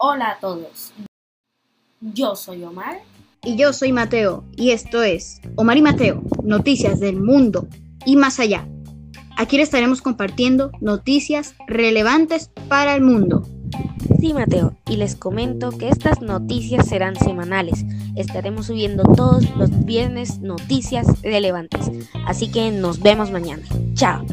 Hola a todos. Yo soy Omar. Y yo soy Mateo. Y esto es Omar y Mateo, noticias del mundo y más allá. Aquí le estaremos compartiendo noticias relevantes para el mundo. Sí, Mateo, y les comento que estas noticias serán semanales. Estaremos subiendo todos los viernes noticias relevantes. Así que nos vemos mañana. Chao.